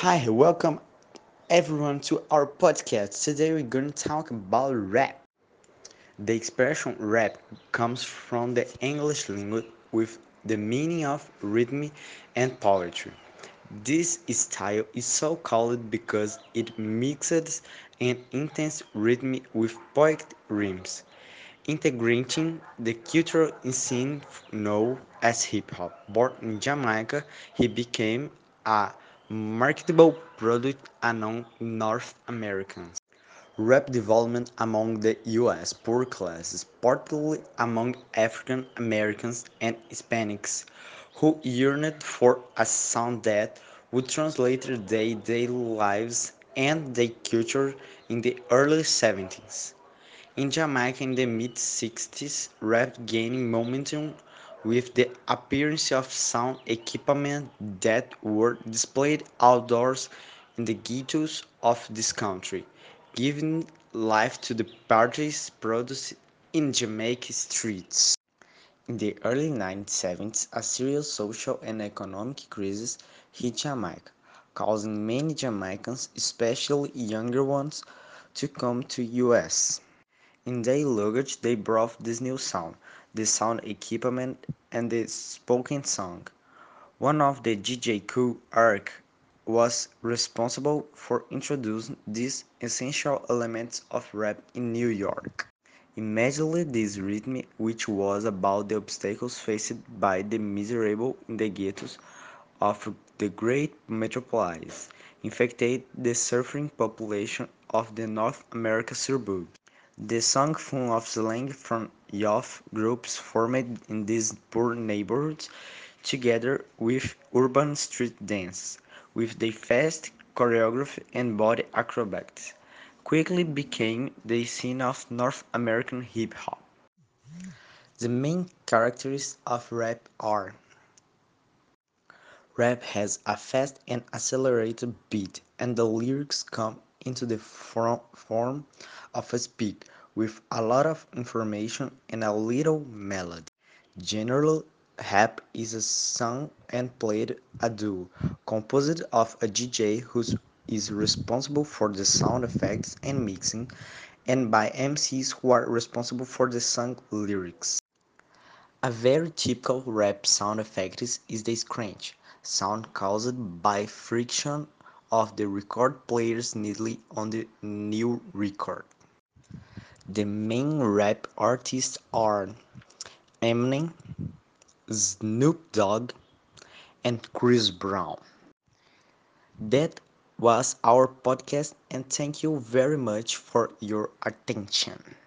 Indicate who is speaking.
Speaker 1: Hi, welcome everyone to our podcast. Today we're going to talk about rap. The expression rap comes from the English language with the meaning of rhythm and poetry. This style is so called because it mixes an intense rhythm with poetic rhymes, integrating the cultural scene known as hip hop. Born in Jamaica, he became a marketable product among North Americans. Rap development among the US poor classes, particularly among African Americans and Hispanics, who yearned for a sound that would translate their daily lives and their culture in the early 70s. In Jamaica in the mid-sixties, rap gaining momentum with the appearance of sound equipment that were displayed outdoors in the ghettos of this country, giving life to the parties produced in Jamaica streets. In the early 1970s, a serious social and economic crisis hit Jamaica, causing many Jamaicans, especially younger ones, to come to US. In their luggage they brought this new sound, the sound equipment and the spoken song. One of the DJ Kool Herc was responsible for introducing these essential elements of rap in New York. Immediately this rhythm, which was about the obstacles faced by the miserable in the ghettos of the great metropolis, infected the suffering population of the North American suburbs. The song full of slang from youth groups formed in these poor neighborhoods, together with urban street dance, with their fast choreography and body acrobatics, quickly became the scene of North American hip hop. The main characteristics of rap are Rap has a fast and accelerated beat, and the lyrics come into the form of a speech with a lot of information and a little melody. Generally, rap is a sung and played a duo, composed of a DJ who is responsible for the sound effects and mixing, and by MCs who are responsible for the song lyrics. A very typical rap sound effect is the scratch sound caused by friction of the record player's needle on the new record. The main rap artists are Eminem, Snoop Dogg, and Chris Brown. That was our podcast, and thank you very much for your attention.